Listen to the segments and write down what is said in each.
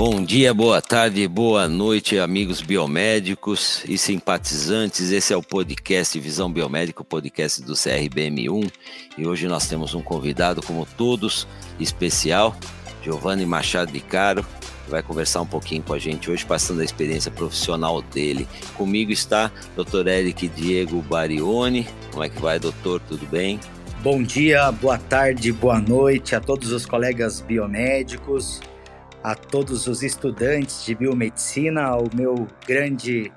Bom dia, boa tarde, boa noite, amigos biomédicos e simpatizantes. Esse é o podcast Visão Biomédica, o podcast do CRBM1. E hoje nós temos um convidado, como todos, especial, Giovanni Machado de Caro, que vai conversar um pouquinho com a gente hoje, passando a experiência profissional dele. Comigo está Dr. Eric Diego Barione. Como é que vai, doutor? Tudo bem? Bom dia, boa tarde, boa noite a todos os colegas biomédicos a todos os estudantes de biomedicina, ao meu grande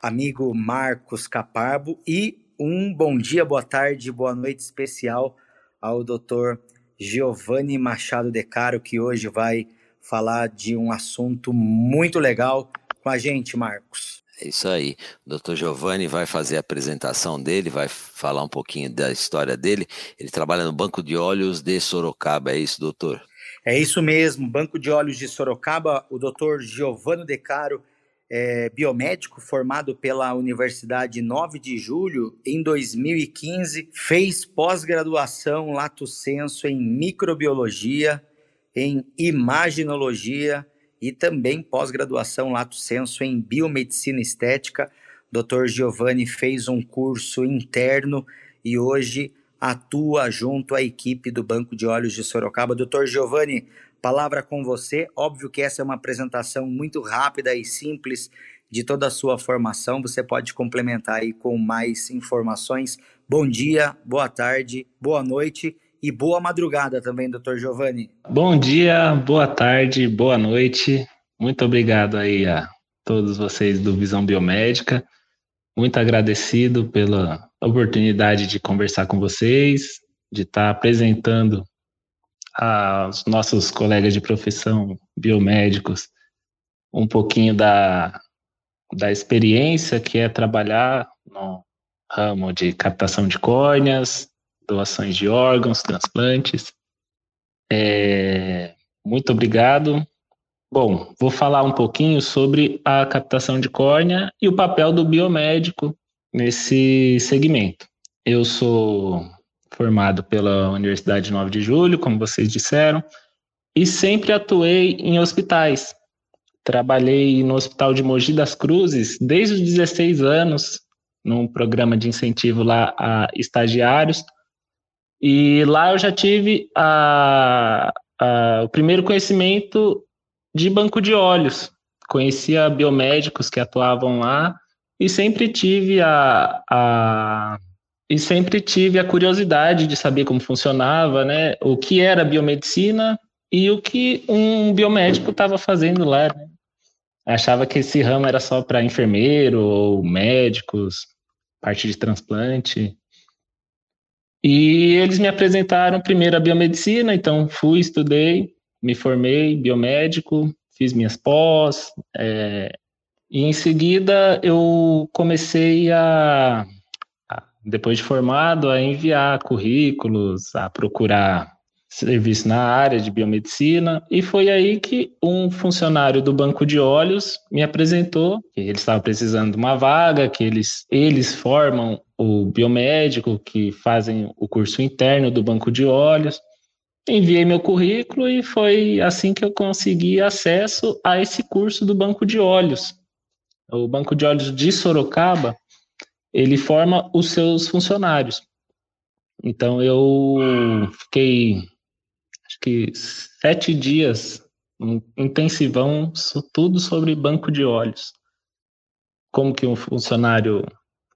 amigo Marcos Caparbo e um bom dia, boa tarde, boa noite especial ao Dr. Giovanni Machado De Caro, que hoje vai falar de um assunto muito legal com a gente, Marcos. É isso aí. O Dr. Giovanni vai fazer a apresentação dele, vai falar um pouquinho da história dele. Ele trabalha no Banco de Olhos de Sorocaba, é isso, doutor? É isso mesmo, Banco de Olhos de Sorocaba, o Dr. Giovanni De Caro, é, biomédico formado pela Universidade 9 de Julho em 2015, fez pós-graduação lato senso em microbiologia, em imaginologia e também pós-graduação lato senso em biomedicina estética. Dr. Giovanni fez um curso interno e hoje atua junto à equipe do Banco de Olhos de Sorocaba. Doutor Giovanni, palavra com você. Óbvio que essa é uma apresentação muito rápida e simples de toda a sua formação. Você pode complementar aí com mais informações. Bom dia, boa tarde, boa noite e boa madrugada também, doutor Giovanni. Bom dia, boa tarde, boa noite. Muito obrigado aí a todos vocês do Visão Biomédica. Muito agradecido pela oportunidade de conversar com vocês, de estar apresentando aos nossos colegas de profissão biomédicos um pouquinho da, da experiência que é trabalhar no ramo de captação de córneas, doações de órgãos, transplantes. É, muito obrigado. Bom, vou falar um pouquinho sobre a captação de córnea e o papel do biomédico nesse segmento. Eu sou formado pela Universidade 9 de Julho, como vocês disseram, e sempre atuei em hospitais. Trabalhei no Hospital de Mogi das Cruzes desde os 16 anos, num programa de incentivo lá a estagiários. E lá eu já tive a, a, o primeiro conhecimento de banco de olhos. Conhecia biomédicos que atuavam lá e sempre tive a, a e sempre tive a curiosidade de saber como funcionava, né? O que era biomedicina e o que um biomédico estava fazendo lá. Né? Achava que esse ramo era só para enfermeiro ou médicos, parte de transplante. E eles me apresentaram primeiro a biomedicina, então fui, estudei, me formei biomédico, fiz minhas pós, é, e em seguida eu comecei a, depois de formado, a enviar currículos, a procurar serviço na área de biomedicina, e foi aí que um funcionário do banco de olhos me apresentou que ele estava precisando de uma vaga, que eles, eles formam o biomédico, que fazem o curso interno do banco de olhos. Enviei meu currículo e foi assim que eu consegui acesso a esse curso do banco de olhos. O Banco de Olhos de Sorocaba, ele forma os seus funcionários. Então eu fiquei acho que sete dias um intensivão tudo sobre banco de olhos. Como que um funcionário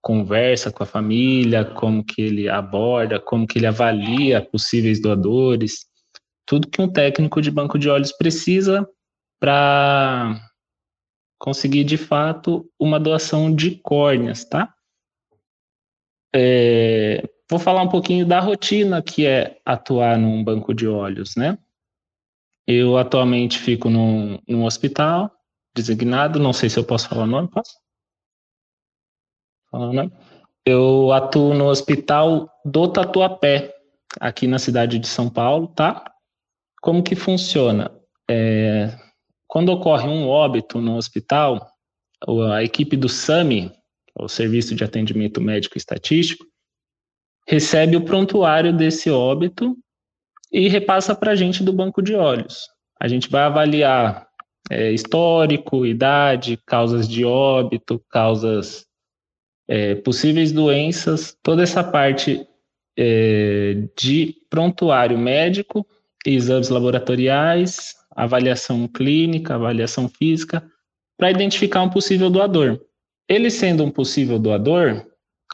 conversa com a família, como que ele aborda, como que ele avalia possíveis doadores, tudo que um técnico de banco de olhos precisa para conseguir de fato uma doação de córneas, tá? É, vou falar um pouquinho da rotina que é atuar num banco de olhos, né? Eu atualmente fico num, num hospital designado, não sei se eu posso falar o nome, posso? Falar o nome? Eu atuo no hospital do Tatuapé, aqui na cidade de São Paulo, tá? Como que funciona? É, quando ocorre um óbito no hospital, a equipe do SAMI, o Serviço de Atendimento Médico Estatístico, recebe o prontuário desse óbito e repassa para a gente do banco de olhos. A gente vai avaliar é, histórico, idade, causas de óbito, causas é, possíveis doenças, toda essa parte é, de prontuário médico, exames laboratoriais, avaliação clínica, avaliação física, para identificar um possível doador. Ele sendo um possível doador,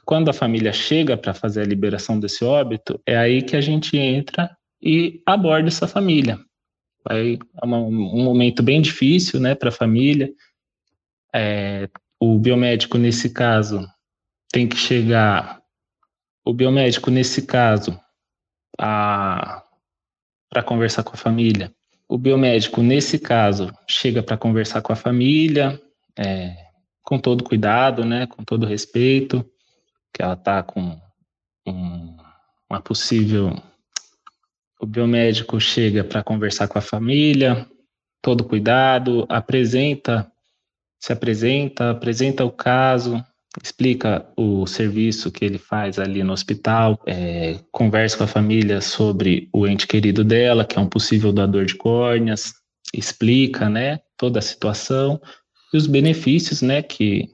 quando a família chega para fazer a liberação desse óbito, é aí que a gente entra e aborda essa família. É uma, um momento bem difícil né, para a família. É, o biomédico, nesse caso, tem que chegar. O biomédico, nesse caso, para conversar com a família. O biomédico, nesse caso, chega para conversar com a família, é, com todo cuidado, né, com todo respeito, que ela está com um, uma possível o biomédico chega para conversar com a família, todo cuidado, apresenta, se apresenta, apresenta o caso, explica o serviço que ele faz ali no hospital, é, conversa com a família sobre o ente querido dela, que é um possível doador de córneas, explica, né, toda a situação e os benefícios, né, que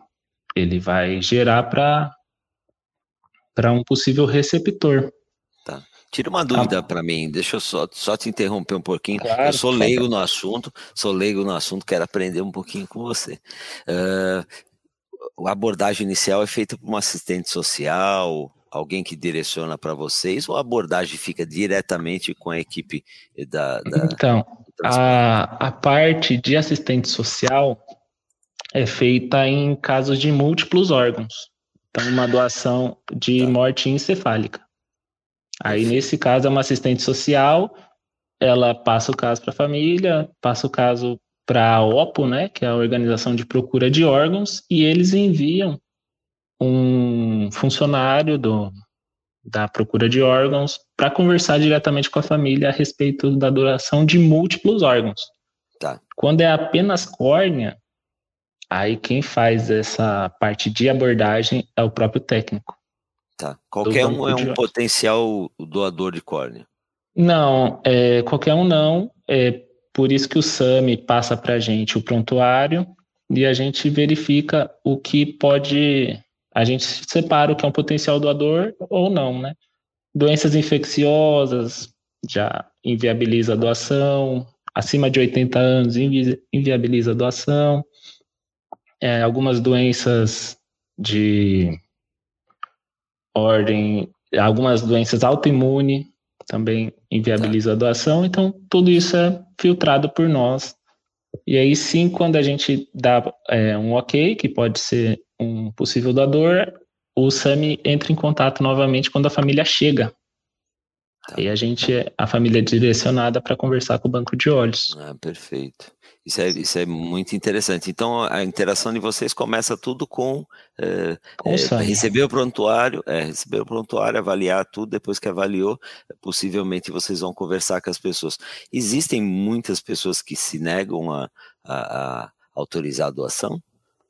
ele vai gerar para para um possível receptor. Tira uma dúvida ah. para mim, deixa eu só, só te interromper um pouquinho. Claro, eu sou leigo no assunto, sou leigo no assunto, quero aprender um pouquinho com você. Uh, a abordagem inicial é feita por um assistente social, alguém que direciona para vocês, ou a abordagem fica diretamente com a equipe da. da então, a, a parte de assistente social é feita em casos de múltiplos órgãos. Então, uma doação de tá. morte encefálica. Aí, nesse caso, é uma assistente social, ela passa o caso para a família, passa o caso para a OPO, né, que é a Organização de Procura de Órgãos, e eles enviam um funcionário do, da procura de órgãos para conversar diretamente com a família a respeito da doação de múltiplos órgãos. Tá. Quando é apenas córnea, aí quem faz essa parte de abordagem é o próprio técnico. Tá. Qualquer um é um potencial doador de córnea? Não, é, qualquer um não. É por isso que o SAMI passa para a gente o prontuário e a gente verifica o que pode. A gente separa o que é um potencial doador ou não, né? Doenças infecciosas já inviabiliza a doação, acima de 80 anos invi inviabiliza a doação. É, algumas doenças de ordem, algumas doenças autoimunes também inviabiliza a doação, então tudo isso é filtrado por nós. E aí sim, quando a gente dá é, um ok, que pode ser um possível doador, o SAMI entra em contato novamente quando a família chega. Tá. E a gente, a família é direcionada para conversar com o banco de olhos. Ah, perfeito. Isso é, isso é muito interessante. Então, a interação de vocês começa tudo com, é, com é, receber o prontuário, é, receber o prontuário, avaliar tudo, depois que avaliou, possivelmente vocês vão conversar com as pessoas. Existem muitas pessoas que se negam a, a, a autorizar a doação?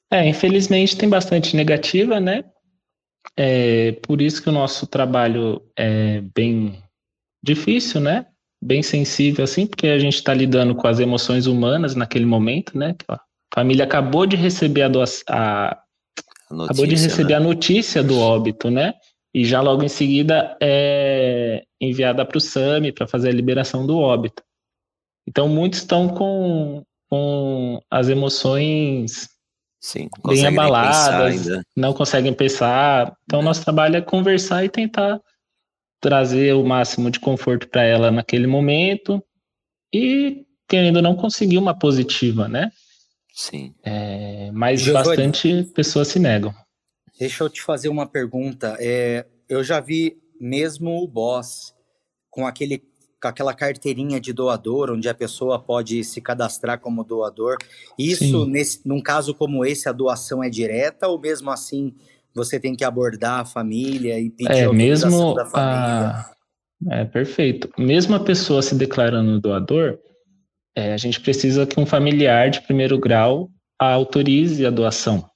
É, infelizmente tem bastante negativa, né? É, por isso que o nosso trabalho é bem difícil, né? bem sensível, assim, porque a gente está lidando com as emoções humanas naquele momento, né? A família acabou de receber a, doação, a, notícia, acabou de receber né? a notícia do óbito, né? E já logo em seguida é enviada para o SAMI para fazer a liberação do óbito. Então muitos estão com, com as emoções Sim, bem abaladas, não conseguem pensar. Então, é. nosso trabalho é conversar e tentar trazer o máximo de conforto para ela naquele momento e querendo não conseguir uma positiva, né? Sim. É, mas Giovani, bastante pessoas se negam. Deixa eu te fazer uma pergunta. É, eu já vi mesmo o boss com aquele com aquela carteirinha de doador, onde a pessoa pode se cadastrar como doador. Isso, nesse, num caso como esse, a doação é direta ou mesmo assim você tem que abordar a família e pedir é, mesmo da família. A... É perfeito. Mesmo a pessoa se declarando doador, é, a gente precisa que um familiar de primeiro grau autorize a doação.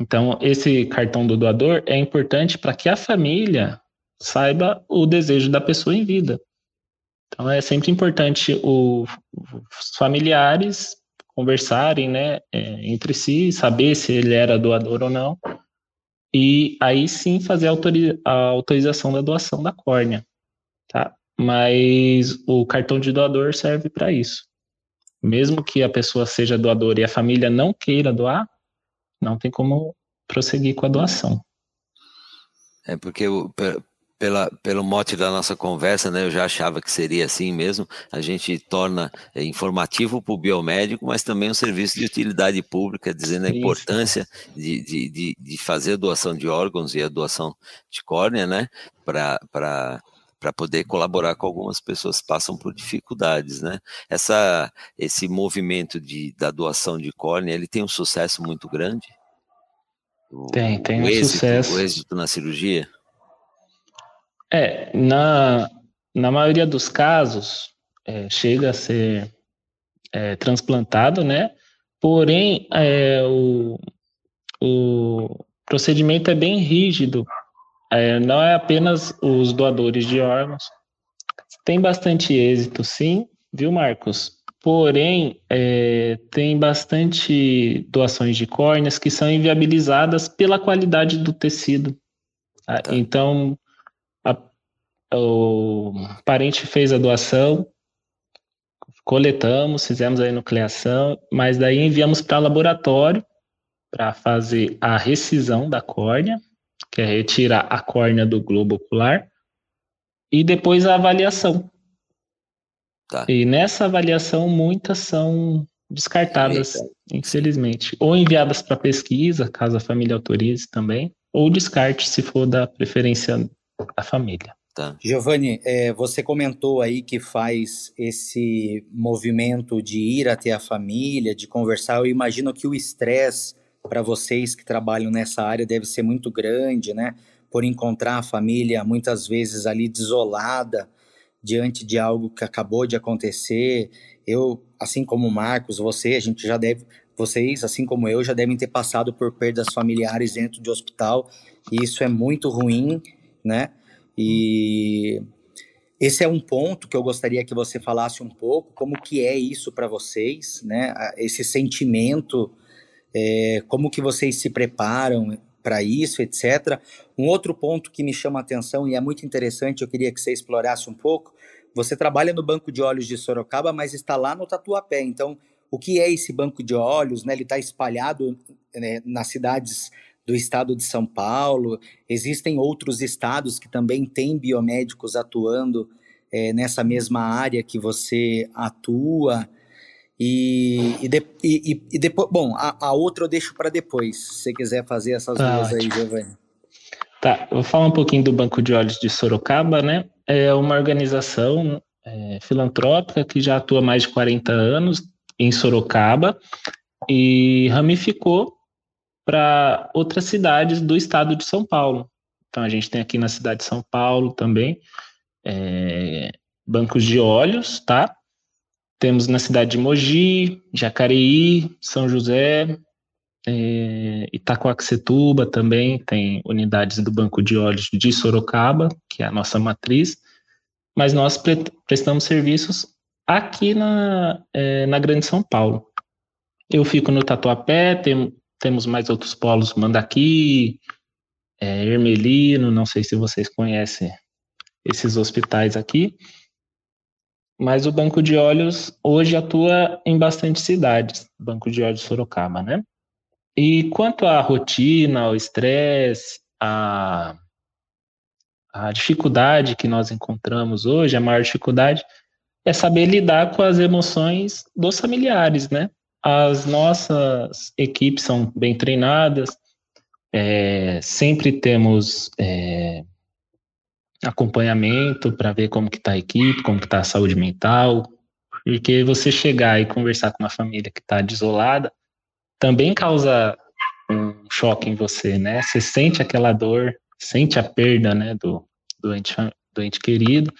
Então, esse cartão do doador é importante para que a família saiba o desejo da pessoa em vida. Então, é sempre importante o, os familiares conversarem, né, é, entre si, saber se ele era doador ou não, e aí sim fazer a, autorização da doação da córnea, tá? Mas o cartão de doador serve para isso. Mesmo que a pessoa seja doadora e a família não queira doar, não tem como prosseguir com a doação. É porque pela, pelo mote da nossa conversa, né, eu já achava que seria assim mesmo. A gente torna é, informativo para o biomédico, mas também um serviço de utilidade pública, dizendo a Isso. importância de, de, de, de, fazer a doação de órgãos e a doação de córnea, né, para para poder colaborar com algumas pessoas que passam por dificuldades, né? Essa, esse movimento de, da doação de córnea, ele tem um sucesso muito grande? tem, tem um êxito, sucesso. O êxito na cirurgia? É, na, na maioria dos casos, é, chega a ser é, transplantado, né? Porém, é, o, o procedimento é bem rígido. É, não é apenas os doadores de órgãos. Tem bastante êxito, sim, viu, Marcos? Porém, é, tem bastante doações de córneas que são inviabilizadas pela qualidade do tecido. Tá? Então, o parente fez a doação, coletamos, fizemos a nucleação, mas daí enviamos para laboratório para fazer a recisão da córnea, que é retirar a córnea do globo ocular, e depois a avaliação. Tá. E nessa avaliação, muitas são descartadas, Eita. infelizmente, ou enviadas para pesquisa, caso a família autorize também, ou descarte se for da preferência da família. Tá. Giovanni, é, você comentou aí que faz esse movimento de ir até a família, de conversar. Eu imagino que o estresse para vocês que trabalham nessa área deve ser muito grande, né? Por encontrar a família muitas vezes ali desolada diante de algo que acabou de acontecer. Eu, assim como o Marcos, você, a gente já deve, vocês, assim como eu, já devem ter passado por perdas familiares dentro de hospital. E isso é muito ruim, né? E esse é um ponto que eu gostaria que você falasse um pouco, como que é isso para vocês, né? Esse sentimento, é, como que vocês se preparam para isso, etc. Um outro ponto que me chama a atenção e é muito interessante, eu queria que você explorasse um pouco. Você trabalha no banco de olhos de Sorocaba, mas está lá no Tatuapé. Então, o que é esse banco de olhos? Né? Ele está espalhado né, nas cidades do estado de São Paulo. Existem outros estados que também têm biomédicos atuando é, nessa mesma área que você atua. E, e, de, e, e depois, bom, a, a, outra eu deixo para depois, se você quiser fazer essas tá duas aí, Giovanni. Tá, vou falar um pouquinho do Banco de Olhos de Sorocaba, né? É uma organização é, filantrópica que já atua há mais de 40 anos em Sorocaba e ramificou para outras cidades do estado de São Paulo. Então, a gente tem aqui na cidade de São Paulo também é, bancos de óleos, tá? Temos na cidade de Mogi, Jacareí, São José, é, Itacoaxetuba também tem unidades do Banco de Óleos de Sorocaba, que é a nossa matriz, mas nós pre prestamos serviços aqui na, é, na Grande São Paulo. Eu fico no Tatuapé, tem, temos mais outros polos, Mandaqui, é, Ermelino, não sei se vocês conhecem esses hospitais aqui. Mas o Banco de Olhos hoje atua em bastante cidades, Banco de Olhos Sorocaba, né? E quanto à rotina, ao estresse, a, a dificuldade que nós encontramos hoje, a maior dificuldade é saber lidar com as emoções dos familiares, né? As nossas equipes são bem treinadas, é, sempre temos é, acompanhamento para ver como que está a equipe, como que está a saúde mental, porque você chegar e conversar com uma família que está desolada também causa um choque em você, né? Você sente aquela dor, sente a perda, né, do doente, doente querido,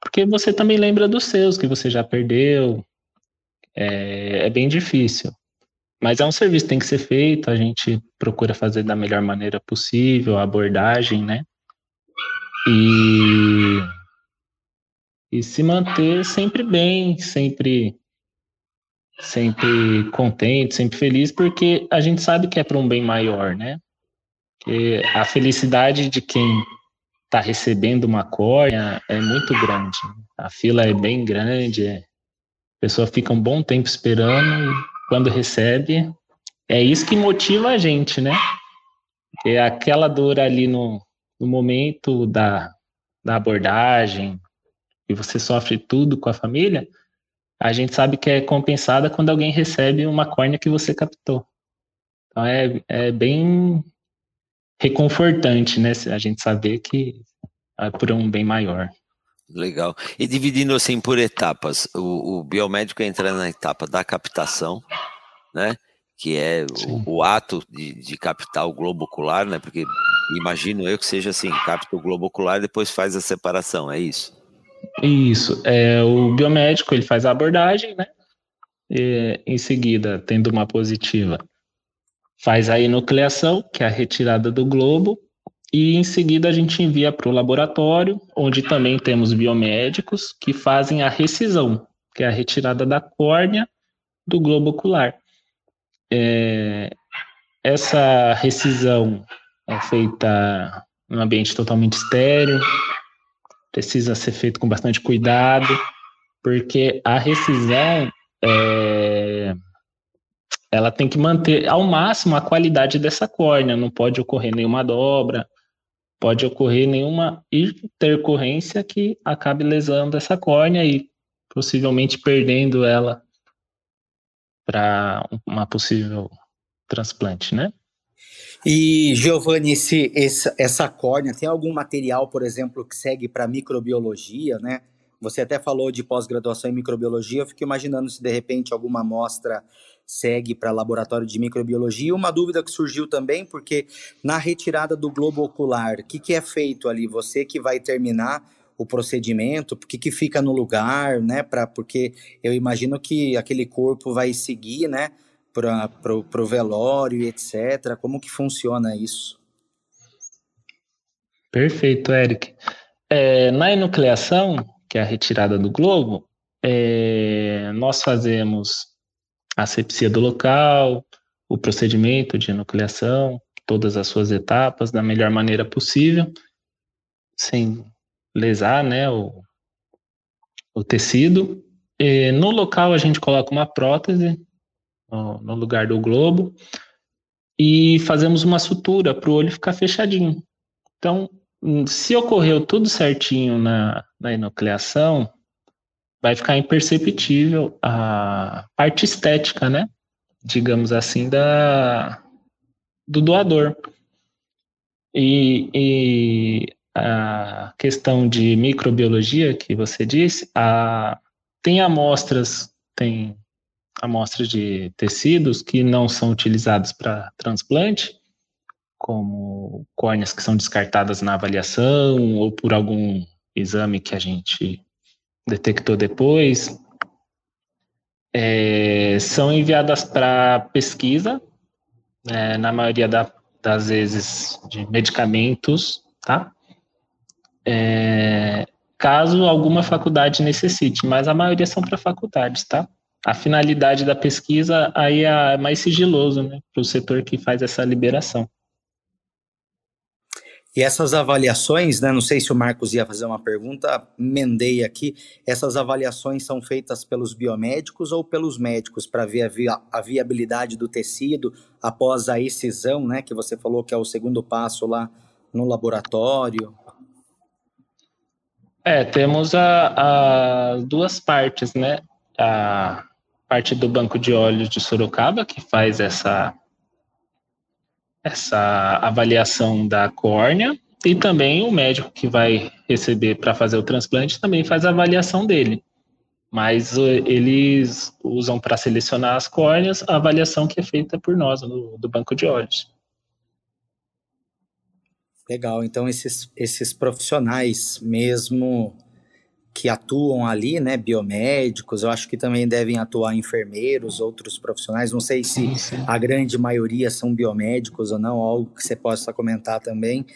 porque você também lembra dos seus que você já perdeu, é, é bem difícil. Mas é um serviço que tem que ser feito, a gente procura fazer da melhor maneira possível, a abordagem, né? E, e se manter sempre bem, sempre sempre contente, sempre feliz, porque a gente sabe que é para um bem maior, né? Que a felicidade de quem está recebendo uma córnea é muito grande. A fila é bem grande, é, a pessoa fica um bom tempo esperando e quando recebe, é isso que motiva a gente, né? É aquela dor ali no, no momento da, da abordagem, e você sofre tudo com a família, a gente sabe que é compensada quando alguém recebe uma córnea que você captou. Então é, é bem reconfortante, né? A gente saber que é por um bem maior. Legal. E dividindo assim por etapas, o, o biomédico entra na etapa da captação, né? Que é o, o, ato de, de captar o globo ocular, né? Porque imagino eu que seja assim, capta o globo ocular e depois faz a separação, é isso? Isso. É, o biomédico ele faz a abordagem, né? E, em seguida, tendo uma positiva, faz a enucleação, que é a retirada do globo, e em seguida a gente envia para o laboratório, onde também temos biomédicos que fazem a recisão, que é a retirada da córnea do globo ocular. É, essa recisão é feita em um ambiente totalmente estéreo, precisa ser feito com bastante cuidado, porque a recisão é, ela tem que manter ao máximo a qualidade dessa córnea, não pode ocorrer nenhuma dobra, pode ocorrer nenhuma intercorrência que acabe lesando essa córnea e possivelmente perdendo ela para uma possível transplante, né? E, Giovanni, essa, essa córnea tem algum material, por exemplo, que segue para microbiologia, né? Você até falou de pós-graduação em microbiologia, eu fico imaginando se de repente alguma amostra segue para laboratório de microbiologia. Uma dúvida que surgiu também, porque na retirada do globo ocular, o que, que é feito ali? Você que vai terminar o procedimento, o que, que fica no lugar, né? Pra, porque eu imagino que aquele corpo vai seguir, né? Para o velório, etc. Como que funciona isso? Perfeito, Eric. É, na enucleação, que é a retirada do globo, é, nós fazemos a asepsia do local, o procedimento de enucleação, todas as suas etapas da melhor maneira possível, sem lesar né, o, o tecido. E no local a gente coloca uma prótese no, no lugar do globo e fazemos uma sutura para o olho ficar fechadinho. Então, se ocorreu tudo certinho na, na enucleação, vai ficar imperceptível a parte estética, né? Digamos assim, da, do doador. E, e a questão de microbiologia que você disse, a, tem amostras, tem amostras de tecidos que não são utilizados para transplante, como córneas que são descartadas na avaliação ou por algum exame que a gente detectou depois, é, são enviadas para pesquisa, é, na maioria da, das vezes de medicamentos, tá? É, caso alguma faculdade necessite, mas a maioria são para faculdades, tá? A finalidade da pesquisa aí é mais sigiloso, né, para o setor que faz essa liberação. E essas avaliações, né, não sei se o Marcos ia fazer uma pergunta, mendei aqui. Essas avaliações são feitas pelos biomédicos ou pelos médicos para ver a, via, a, viabilidade do tecido após a excisão, né, que você falou que é o segundo passo lá no laboratório? É, temos a, a duas partes, né? A parte do banco de óleos de Sorocaba, que faz essa essa avaliação da córnea e também o médico que vai receber para fazer o transplante também faz a avaliação dele. Mas eles usam para selecionar as córneas a avaliação que é feita por nós no, do banco de olhos. Legal, então esses, esses profissionais mesmo que atuam ali, né, biomédicos, eu acho que também devem atuar enfermeiros, outros profissionais, não sei se a grande maioria são biomédicos ou não, algo que você possa comentar também,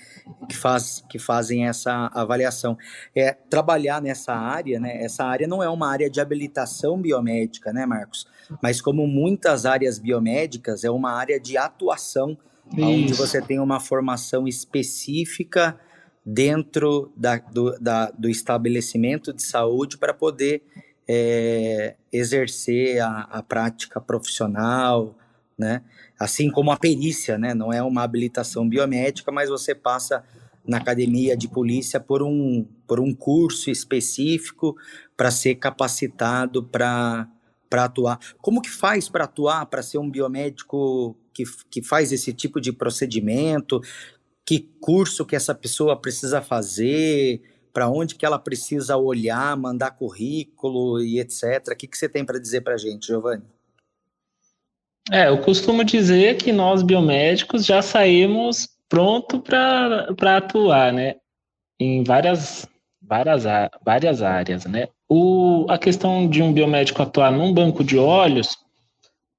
que, faz, que fazem essa avaliação. É, trabalhar nessa área, né, essa área não é uma área de habilitação biomédica, né, Marcos? Mas como muitas áreas biomédicas, é uma área de atuação, Isso. onde você tem uma formação específica dentro da, do, da, do estabelecimento de saúde para poder é, exercer a, a, prática profissional, né? Assim como a perícia, né? Não é uma habilitação biomédica, mas você passa na academia de polícia por um, por um curso específico para ser capacitado para atuar. Como que faz para atuar, para ser um biomédico que, que faz esse tipo de procedimento? Que curso que essa pessoa precisa fazer, para onde que ela precisa olhar, mandar currículo e etc. O que, que você tem para dizer para a gente, Giovanni? É, eu costumo dizer que nós biomédicos já saímos pronto para atuar, né? Em várias, várias, várias áreas, né? O, a questão de um biomédico atuar num banco de olhos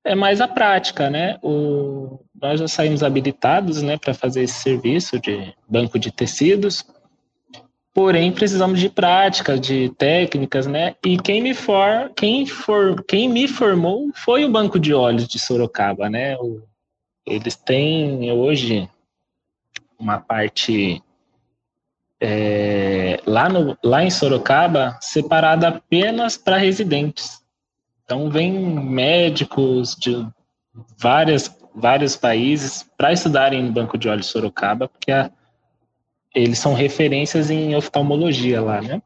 é mais a prática, né? O, nós já saímos habilitados, né, para fazer esse serviço de banco de tecidos, porém precisamos de prática, de técnicas, né? E quem me for, quem for, quem me formou foi o banco de olhos de Sorocaba, né? O, eles têm hoje uma parte é, lá, no, lá em Sorocaba separada apenas para residentes. Então, vem médicos de várias, vários países para estudarem no Banco de Olhos Sorocaba, porque a, eles são referências em oftalmologia lá, né?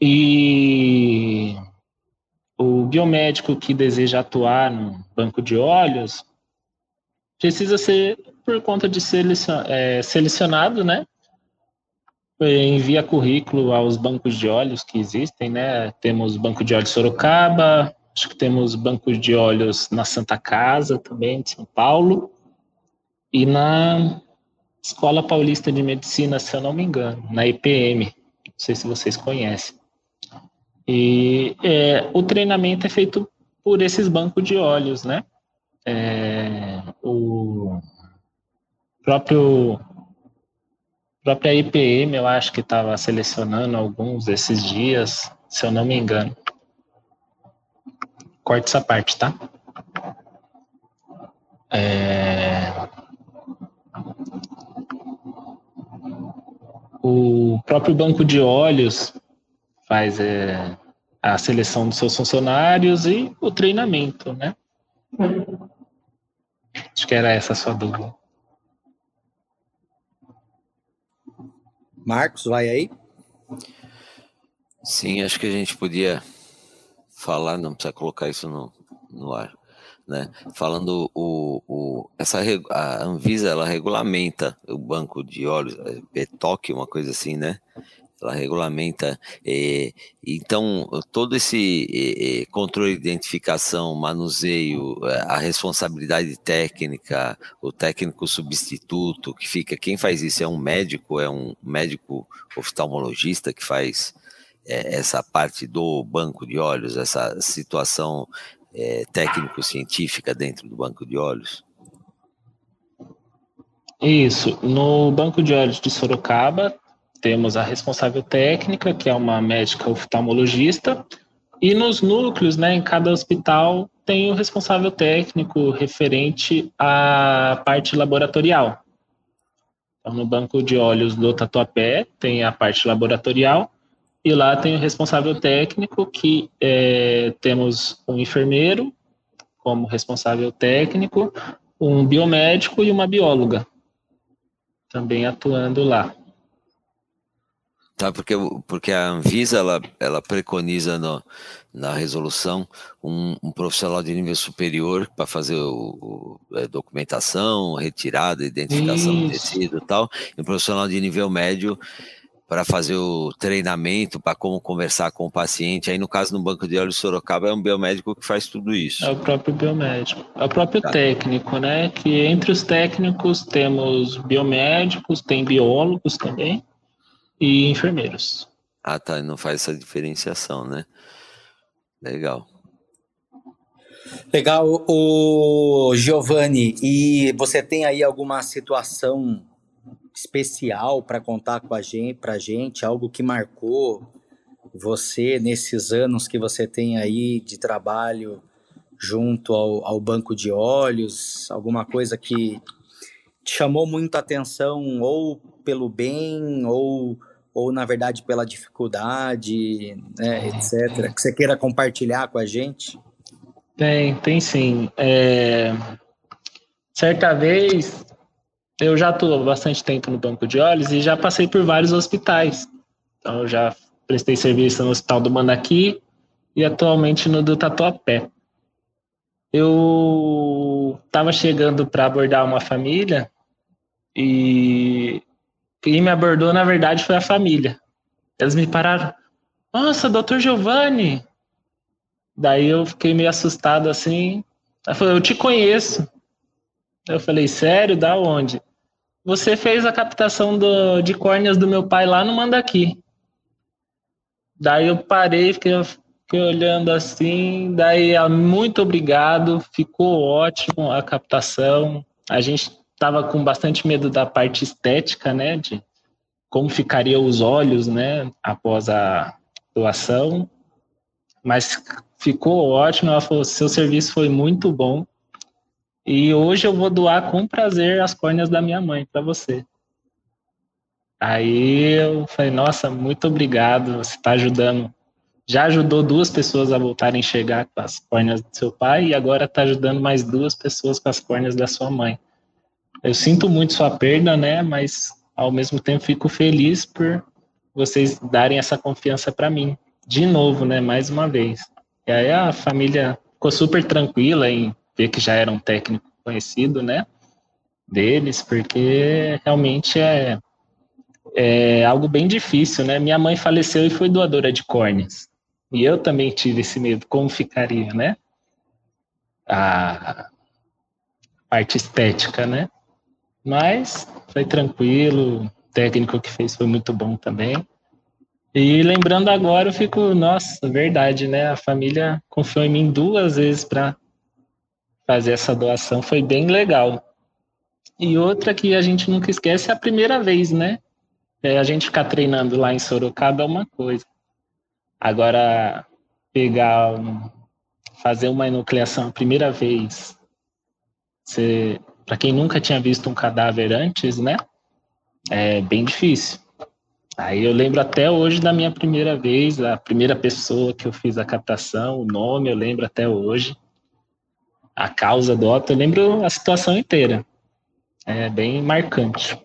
E o biomédico que deseja atuar no banco de olhos precisa ser por conta de ser é, selecionado, né? Envia currículo aos bancos de olhos que existem, né? Temos Banco de Olhos Sorocaba, Acho que temos bancos de olhos na Santa Casa também, de São Paulo, e na Escola Paulista de Medicina, se eu não me engano, na IPM. Não sei se vocês conhecem. E é, o treinamento é feito por esses bancos de olhos, né? É, o próprio própria IPM, eu acho que estava selecionando alguns esses dias, se eu não me engano corte essa parte, tá? É... O próprio banco de olhos faz é, a seleção dos seus funcionários e o treinamento, né? Acho que era essa a sua dúvida. Marcos, vai aí? Sim, acho que a gente podia falar, não precisa colocar isso no, no ar, né? Falando o, o essa a Anvisa ela regulamenta o banco de óleos, é, toque uma coisa assim, né? Ela regulamenta, é, então todo esse é, controle de identificação, manuseio, a responsabilidade técnica, o técnico substituto que fica, quem faz isso é um médico, é um médico oftalmologista que faz é, essa parte do banco de olhos, essa situação é, técnico-científica dentro do banco de olhos? Isso. No banco de olhos de Sorocaba, temos a responsável técnica, que é uma médica oftalmologista, e nos núcleos, né, em cada hospital, tem o responsável técnico referente à parte laboratorial. Então, no banco de olhos do Tatuapé, tem a parte laboratorial, e lá tem o responsável técnico, que é, temos um enfermeiro como responsável técnico, um biomédico e uma bióloga também atuando lá. Tá, porque, porque a Anvisa ela, ela preconiza no, na resolução um, um, profissional de nível superior para fazer o, o a é, documentação, retirada, identificação Isso. do tecido e tal, e um profissional de nível médio para fazer o treinamento, para como conversar com o paciente. Aí, no caso, no Banco de Olhos Sorocaba, é um biomédico que faz tudo isso. É o próprio biomédico. É o próprio tá. técnico, né? Que entre os técnicos temos biomédicos, tem biólogos também e enfermeiros. Ah, tá. Não faz essa diferenciação, né? Legal. Legal, o Giovanni. E você tem aí alguma situação especial para contar com a gente, para gente, algo que marcou você nesses anos que você tem aí de trabalho junto ao, ao banco de olhos, alguma coisa que te chamou muito a atenção ou pelo bem ou ou na verdade pela dificuldade, né, etc. Que você queira compartilhar com a gente? Tem, tem sim. É... Certa vez eu já estou bastante tempo no banco de olhos e já passei por vários hospitais. Então, eu já prestei serviço no Hospital do Manaqui e atualmente no do Tatuapé. Eu estava chegando para abordar uma família e quem me abordou, na verdade, foi a família. Eles me pararam. Nossa, doutor Giovanni! Daí eu fiquei meio assustado assim. Ela falou, eu te conheço. Eu falei, sério? Da onde? Você fez a captação do, de córneas do meu pai lá no Mandaqui. Daí eu parei, fiquei, fiquei olhando assim. Daí, ah, muito obrigado, ficou ótimo a captação. A gente estava com bastante medo da parte estética, né? De como ficariam os olhos, né? Após a doação. Mas ficou ótimo. Ela falou: seu serviço foi muito bom. E hoje eu vou doar com prazer as córneas da minha mãe para você. Aí eu falei, nossa, muito obrigado, você está ajudando. Já ajudou duas pessoas a voltarem a enxergar com as córneas do seu pai e agora está ajudando mais duas pessoas com as córneas da sua mãe. Eu sinto muito sua perda, né? Mas ao mesmo tempo fico feliz por vocês darem essa confiança para mim. De novo, né? Mais uma vez. E aí a família ficou super tranquila em ver que já era um técnico conhecido, né? Deles, porque realmente é, é algo bem difícil, né? Minha mãe faleceu e foi doadora de córneas. E eu também tive esse medo, como ficaria, né? A parte estética, né? Mas foi tranquilo, o técnico que fez foi muito bom também. E lembrando agora, eu fico, nossa, verdade, né? A família confiou em mim duas vezes para fazer essa doação foi bem legal. E outra que a gente nunca esquece é a primeira vez, né? É, a gente ficar treinando lá em Sorocaba é uma coisa. Agora, pegar, fazer uma enucleação a primeira vez, para quem nunca tinha visto um cadáver antes, né? É bem difícil. Aí eu lembro até hoje da minha primeira vez, a primeira pessoa que eu fiz a captação, o nome eu lembro até hoje a causa do óbito, eu lembro a situação inteira. É bem marcante.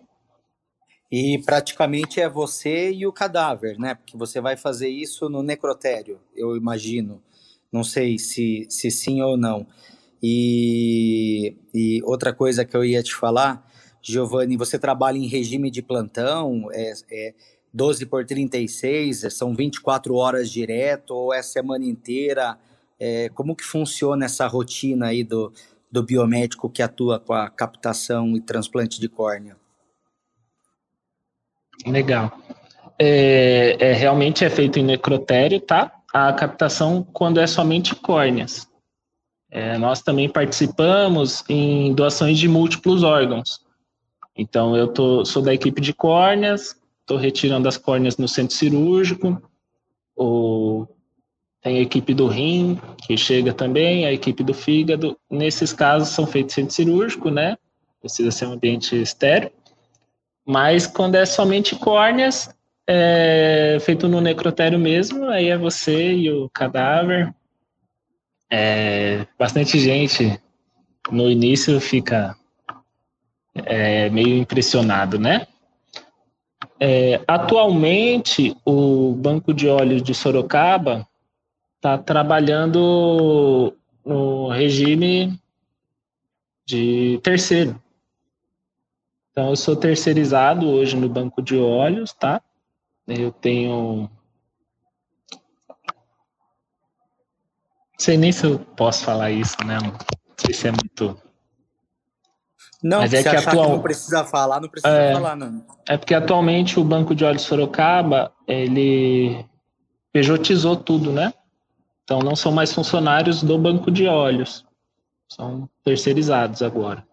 E praticamente é você e o cadáver, né? Porque você vai fazer isso no necrotério, eu imagino. Não sei se, se sim ou não. E, e outra coisa que eu ia te falar, Giovanni, você trabalha em regime de plantão, é, é 12 por 36, são 24 horas direto, ou é semana inteira? É, como que funciona essa rotina aí do, do biomédico que atua com a captação e transplante de córnea? Legal. É, é, realmente é feito em necrotério, tá? A captação quando é somente córneas. É, nós também participamos em doações de múltiplos órgãos. Então, eu tô, sou da equipe de córneas, estou retirando as córneas no centro cirúrgico, ou tem a equipe do rim, que chega também, a equipe do fígado. Nesses casos, são feitos centro cirúrgico, né? Precisa ser um ambiente estéreo. Mas quando é somente córneas, é feito no necrotério mesmo, aí é você e o cadáver. É, bastante gente no início fica é, meio impressionado, né? É, atualmente, o Banco de Olhos de Sorocaba está trabalhando no regime de terceiro. Então, eu sou terceirizado hoje no banco de olhos, tá? Eu tenho. Não sei nem se eu posso falar isso, né? Não sei se é muito. Não, Mas é que, atual... que não precisa falar, não precisa é, falar, não. É porque atualmente o Banco de Olhos Sorocaba, ele pejotizou tudo, né? Então não são mais funcionários do Banco de Olhos. São terceirizados agora.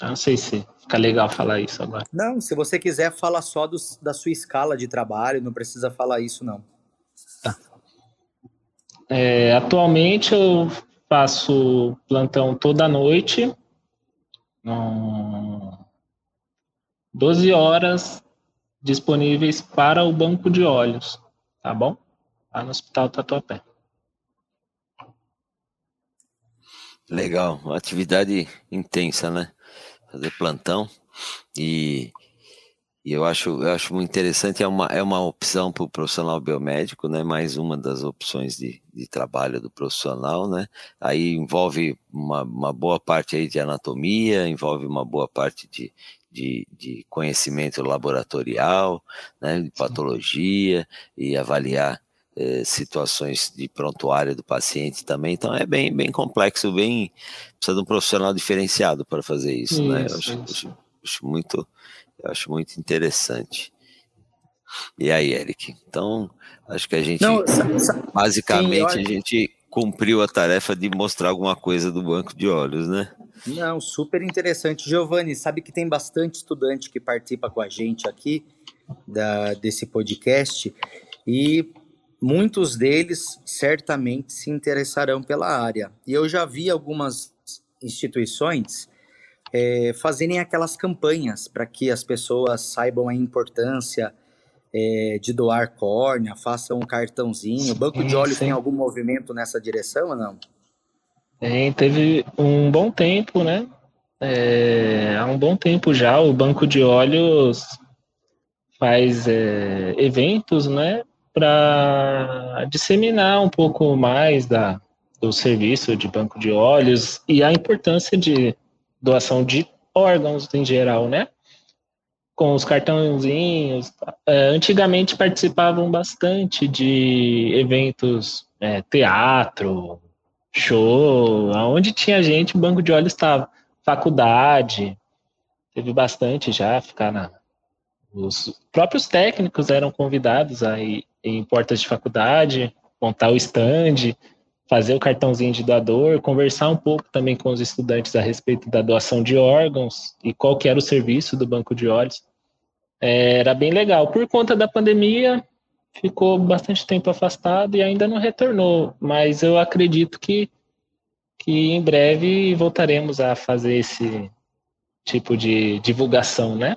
Eu não sei se fica legal falar isso agora. Não, se você quiser, fala só do, da sua escala de trabalho, não precisa falar isso, não. Tá. É, atualmente eu faço plantão toda noite, 12 horas disponíveis para o banco de olhos, tá bom? Lá no Hospital Tatuapé. Legal, uma atividade intensa, né? Fazer plantão e, e eu acho eu acho muito interessante é uma é uma opção para o profissional biomédico, né? Mais uma das opções de, de trabalho do profissional, né? Aí envolve uma, uma boa parte aí de anatomia, envolve uma boa parte de, de, de conhecimento laboratorial, né? De patologia e avaliar eh, situações de prontuário do paciente também. Então é bem, bem complexo, bem precisa de um profissional diferenciado para fazer isso, isso né? Eu acho, acho, acho, muito, acho muito interessante. E aí, Eric? Então, acho que a gente Não, basicamente sim, a gente cumpriu a tarefa de mostrar alguma coisa do banco de olhos, né? Não, super interessante. Giovanni, sabe que tem bastante estudante que participa com a gente aqui da, desse podcast e muitos deles certamente se interessarão pela área. E eu já vi algumas instituições é, fazerem aquelas campanhas para que as pessoas saibam a importância é, de doar córnea, façam um cartãozinho. O Banco sim, de Olhos sim. tem algum movimento nessa direção ou não? Tem, teve um bom tempo, né? É, há um bom tempo já o Banco de Olhos faz é, eventos, né, para disseminar um pouco mais da, do serviço de banco de olhos e a importância de doação de órgãos em geral, né? Com os cartãozinhos. É, antigamente participavam bastante de eventos, é, teatro, show, aonde tinha gente, o banco de olhos estava. Faculdade, teve bastante já, ficar na. Os próprios técnicos eram convidados a ir em portas de faculdade, montar o stand, fazer o cartãozinho de doador, conversar um pouco também com os estudantes a respeito da doação de órgãos e qual que era o serviço do banco de olhos. É, era bem legal. Por conta da pandemia, ficou bastante tempo afastado e ainda não retornou, mas eu acredito que, que em breve voltaremos a fazer esse tipo de divulgação, né?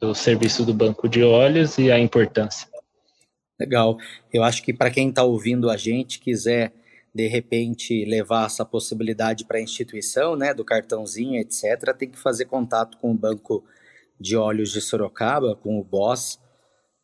Do serviço do banco de olhos e a importância. Legal. Eu acho que para quem está ouvindo a gente, quiser de repente levar essa possibilidade para a instituição, né, do cartãozinho, etc., tem que fazer contato com o Banco de Olhos de Sorocaba, com o BOSS,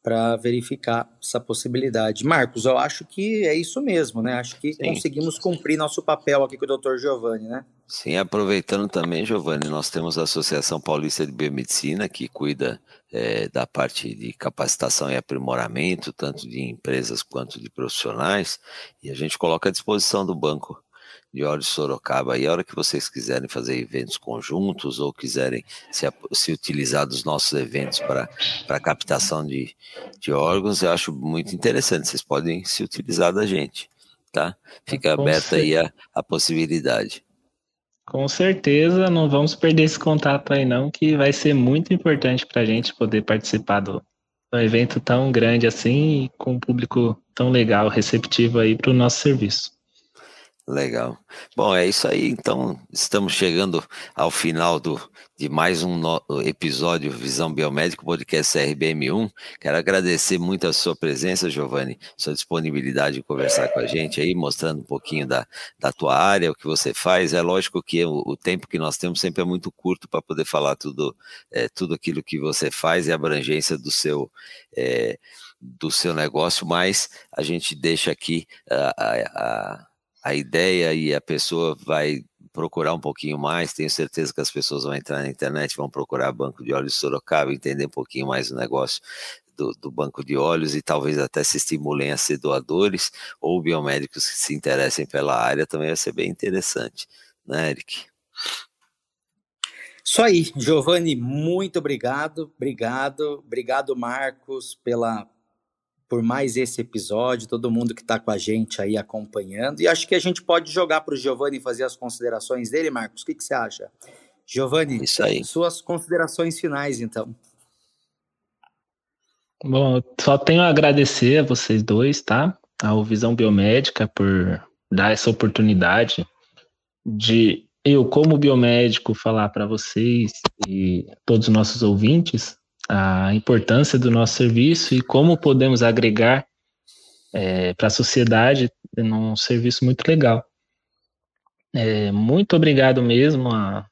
para verificar essa possibilidade. Marcos, eu acho que é isso mesmo, né? Acho que Sim. conseguimos cumprir nosso papel aqui com o Dr. Giovanni, né? Sim, aproveitando também, Giovanni, nós temos a Associação Paulista de Biomedicina, que cuida é, da parte de capacitação e aprimoramento, tanto de empresas quanto de profissionais, e a gente coloca à disposição do banco de Olhos Sorocaba. E a hora que vocês quiserem fazer eventos conjuntos ou quiserem se, se utilizar dos nossos eventos para captação de, de órgãos, eu acho muito interessante. Vocês podem se utilizar da gente, tá? Fica aberta aí a, a possibilidade. Com certeza, não vamos perder esse contato aí não, que vai ser muito importante para a gente poder participar do, do evento tão grande assim e com um público tão legal, receptivo aí para o nosso serviço. Legal. Bom, é isso aí. Então, estamos chegando ao final do, de mais um no, episódio Visão Biomédico, podcast CRBM1. Quero agradecer muito a sua presença, Giovanni, sua disponibilidade de conversar com a gente aí, mostrando um pouquinho da, da tua área, o que você faz. É lógico que o, o tempo que nós temos sempre é muito curto para poder falar tudo, é, tudo aquilo que você faz e a abrangência do seu. É, do seu negócio, mas a gente deixa aqui a, a a ideia e a pessoa vai procurar um pouquinho mais, tenho certeza que as pessoas vão entrar na internet, vão procurar Banco de Olhos Sorocaba, entender um pouquinho mais o negócio do, do, banco de olhos e talvez até se estimulem a ser doadores ou biomédicos que se interessem pela área, também vai ser bem interessante, né, Eric? Isso aí, Giovanni, muito obrigado, obrigado, obrigado, Marcos, pela por mais esse episódio, todo mundo que está com a gente aí acompanhando. E acho que a gente pode jogar para o Giovanni fazer as considerações dele, Marcos. O que, que você acha? Giovanni, Isso aí. suas considerações finais, então. Bom, só tenho a agradecer a vocês dois, tá? Ao Visão Biomédica por dar essa oportunidade de eu, como biomédico, falar para vocês e todos os nossos ouvintes a importância do nosso serviço e como podemos agregar é, para a sociedade num serviço muito legal. É, muito obrigado mesmo a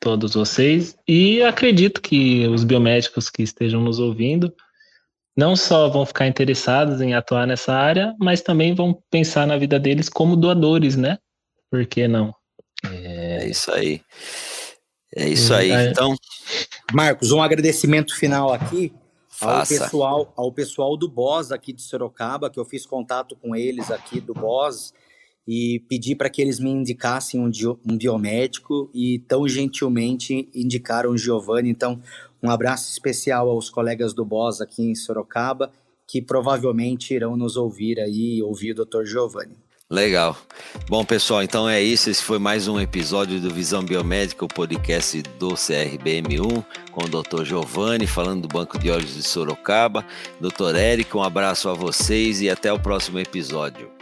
todos vocês e acredito que os biomédicos que estejam nos ouvindo não só vão ficar interessados em atuar nessa área, mas também vão pensar na vida deles como doadores, né? Por que não? É, é isso aí. É isso aí. É. Então, Marcos, um agradecimento final aqui ao pessoal, ao pessoal do BOS aqui de Sorocaba, que eu fiz contato com eles aqui do BOS e pedi para que eles me indicassem um, um, biomédico e tão gentilmente indicaram o Giovanni. Então, um abraço especial aos colegas do BOS aqui em Sorocaba, que provavelmente irão nos ouvir aí, ouvir o Dr. Giovanni. Legal. Bom, pessoal, então é isso. Esse foi mais um episódio do Visão Biomédica, o podcast do CRBM1, com o Dr. Giovanni, falando do Banco de Olhos de Sorocaba. Dr. Érico, um abraço a vocês e até o próximo episódio.